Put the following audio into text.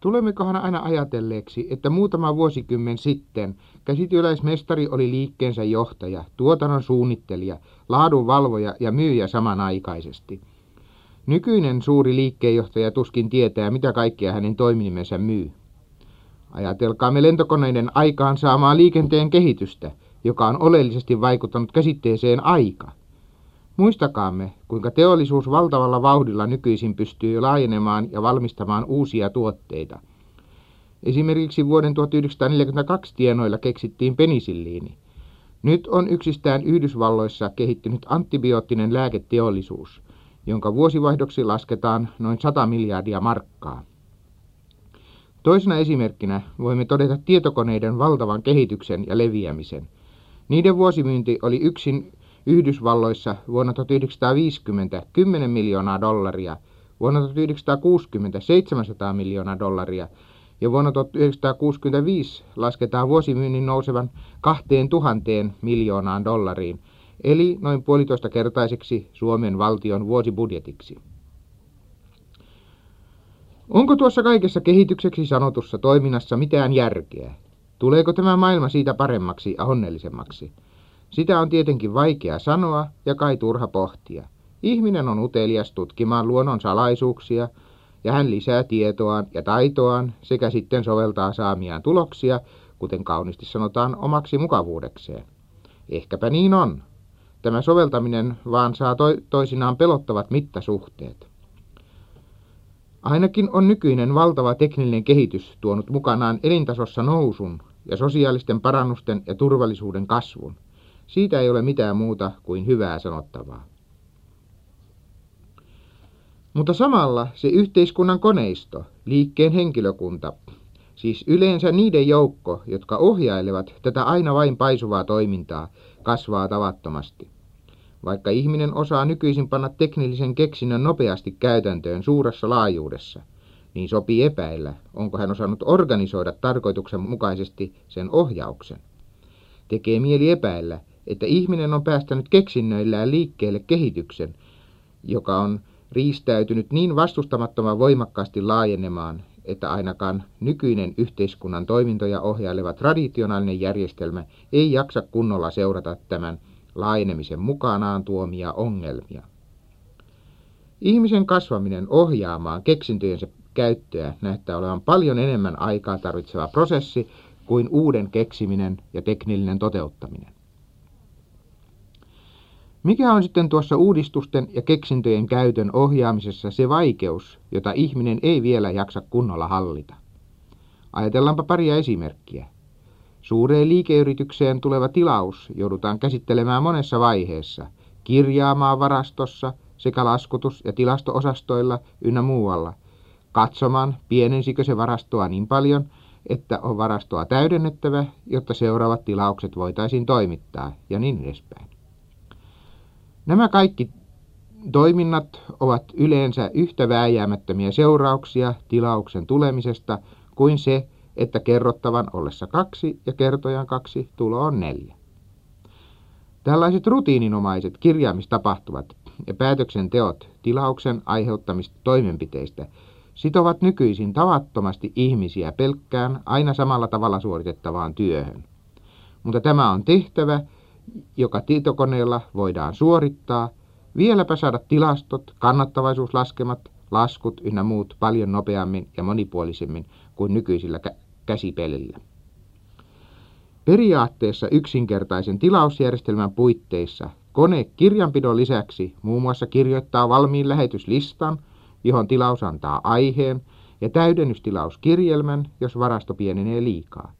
Tulemmekohan aina ajatelleeksi, että muutama vuosikymmen sitten käsityöläismestari oli liikkeensä johtaja, tuotannon suunnittelija, laadunvalvoja ja myyjä samanaikaisesti. Nykyinen suuri liikkeenjohtaja tuskin tietää, mitä kaikkea hänen toiminimensä myy. Ajatelkaamme lentokoneiden aikaan saamaa liikenteen kehitystä, joka on oleellisesti vaikuttanut käsitteeseen aika. Muistakaamme, kuinka teollisuus valtavalla vauhdilla nykyisin pystyy laajenemaan ja valmistamaan uusia tuotteita. Esimerkiksi vuoden 1942 tienoilla keksittiin penisilliini. Nyt on yksistään Yhdysvalloissa kehittynyt antibioottinen lääketeollisuus, jonka vuosivaihdoksi lasketaan noin 100 miljardia markkaa. Toisena esimerkkinä voimme todeta tietokoneiden valtavan kehityksen ja leviämisen. Niiden vuosimyynti oli yksin Yhdysvalloissa vuonna 1950 10 miljoonaa dollaria, vuonna 1960 700 miljoonaa dollaria ja vuonna 1965 lasketaan vuosimyynnin nousevan 2000 miljoonaan dollariin, eli noin puolitoista kertaiseksi Suomen valtion vuosibudjetiksi. Onko tuossa kaikessa kehitykseksi sanotussa toiminnassa mitään järkeä? Tuleeko tämä maailma siitä paremmaksi ja onnellisemmaksi? Sitä on tietenkin vaikea sanoa ja kai turha pohtia. Ihminen on utelias tutkimaan luonnon salaisuuksia, ja hän lisää tietoaan ja taitoaan sekä sitten soveltaa saamiaan tuloksia, kuten kauniisti sanotaan, omaksi mukavuudekseen. Ehkäpä niin on. Tämä soveltaminen vaan saa to toisinaan pelottavat mittasuhteet. Ainakin on nykyinen valtava tekninen kehitys tuonut mukanaan elintasossa nousun ja sosiaalisten parannusten ja turvallisuuden kasvun. Siitä ei ole mitään muuta kuin hyvää sanottavaa. Mutta samalla se yhteiskunnan koneisto, liikkeen henkilökunta, siis yleensä niiden joukko, jotka ohjailevat tätä aina vain paisuvaa toimintaa, kasvaa tavattomasti. Vaikka ihminen osaa nykyisin panna teknillisen keksinnön nopeasti käytäntöön suuressa laajuudessa, niin sopii epäillä, onko hän osannut organisoida tarkoituksenmukaisesti sen ohjauksen. Tekee mieli epäillä, että ihminen on päästänyt keksinnöillään liikkeelle kehityksen, joka on riistäytynyt niin vastustamattoman voimakkaasti laajenemaan, että ainakaan nykyinen yhteiskunnan toimintoja ohjaileva traditionaalinen järjestelmä ei jaksa kunnolla seurata tämän laajenemisen mukanaan tuomia ongelmia. Ihmisen kasvaminen ohjaamaan keksintöjensä käyttöä näyttää olevan paljon enemmän aikaa tarvitseva prosessi kuin uuden keksiminen ja teknillinen toteuttaminen. Mikä on sitten tuossa uudistusten ja keksintöjen käytön ohjaamisessa se vaikeus, jota ihminen ei vielä jaksa kunnolla hallita? Ajatellaanpa paria esimerkkiä. Suureen liikeyritykseen tuleva tilaus joudutaan käsittelemään monessa vaiheessa, kirjaamaan varastossa sekä laskutus- ja tilastoosastoilla ynnä muualla, katsomaan pienensikö se varastoa niin paljon, että on varastoa täydennettävä, jotta seuraavat tilaukset voitaisiin toimittaa ja niin edespäin. Nämä kaikki toiminnat ovat yleensä yhtä vääjäämättömiä seurauksia tilauksen tulemisesta kuin se, että kerrottavan ollessa kaksi ja kertojan kaksi tulo on neljä. Tällaiset rutiininomaiset kirjaamistapahtuvat ja päätöksenteot tilauksen aiheuttamista toimenpiteistä sitovat nykyisin tavattomasti ihmisiä pelkkään aina samalla tavalla suoritettavaan työhön. Mutta tämä on tehtävä, joka tietokoneella voidaan suorittaa, vieläpä saada tilastot, kannattavaisuuslaskemat, laskut ynnä muut paljon nopeammin ja monipuolisemmin kuin nykyisillä kä käsipelillä. Periaatteessa yksinkertaisen tilausjärjestelmän puitteissa kone kirjanpidon lisäksi muun muassa kirjoittaa valmiin lähetyslistan, johon tilaus antaa aiheen, ja täydennystilauskirjelmän, jos varasto pienenee liikaa.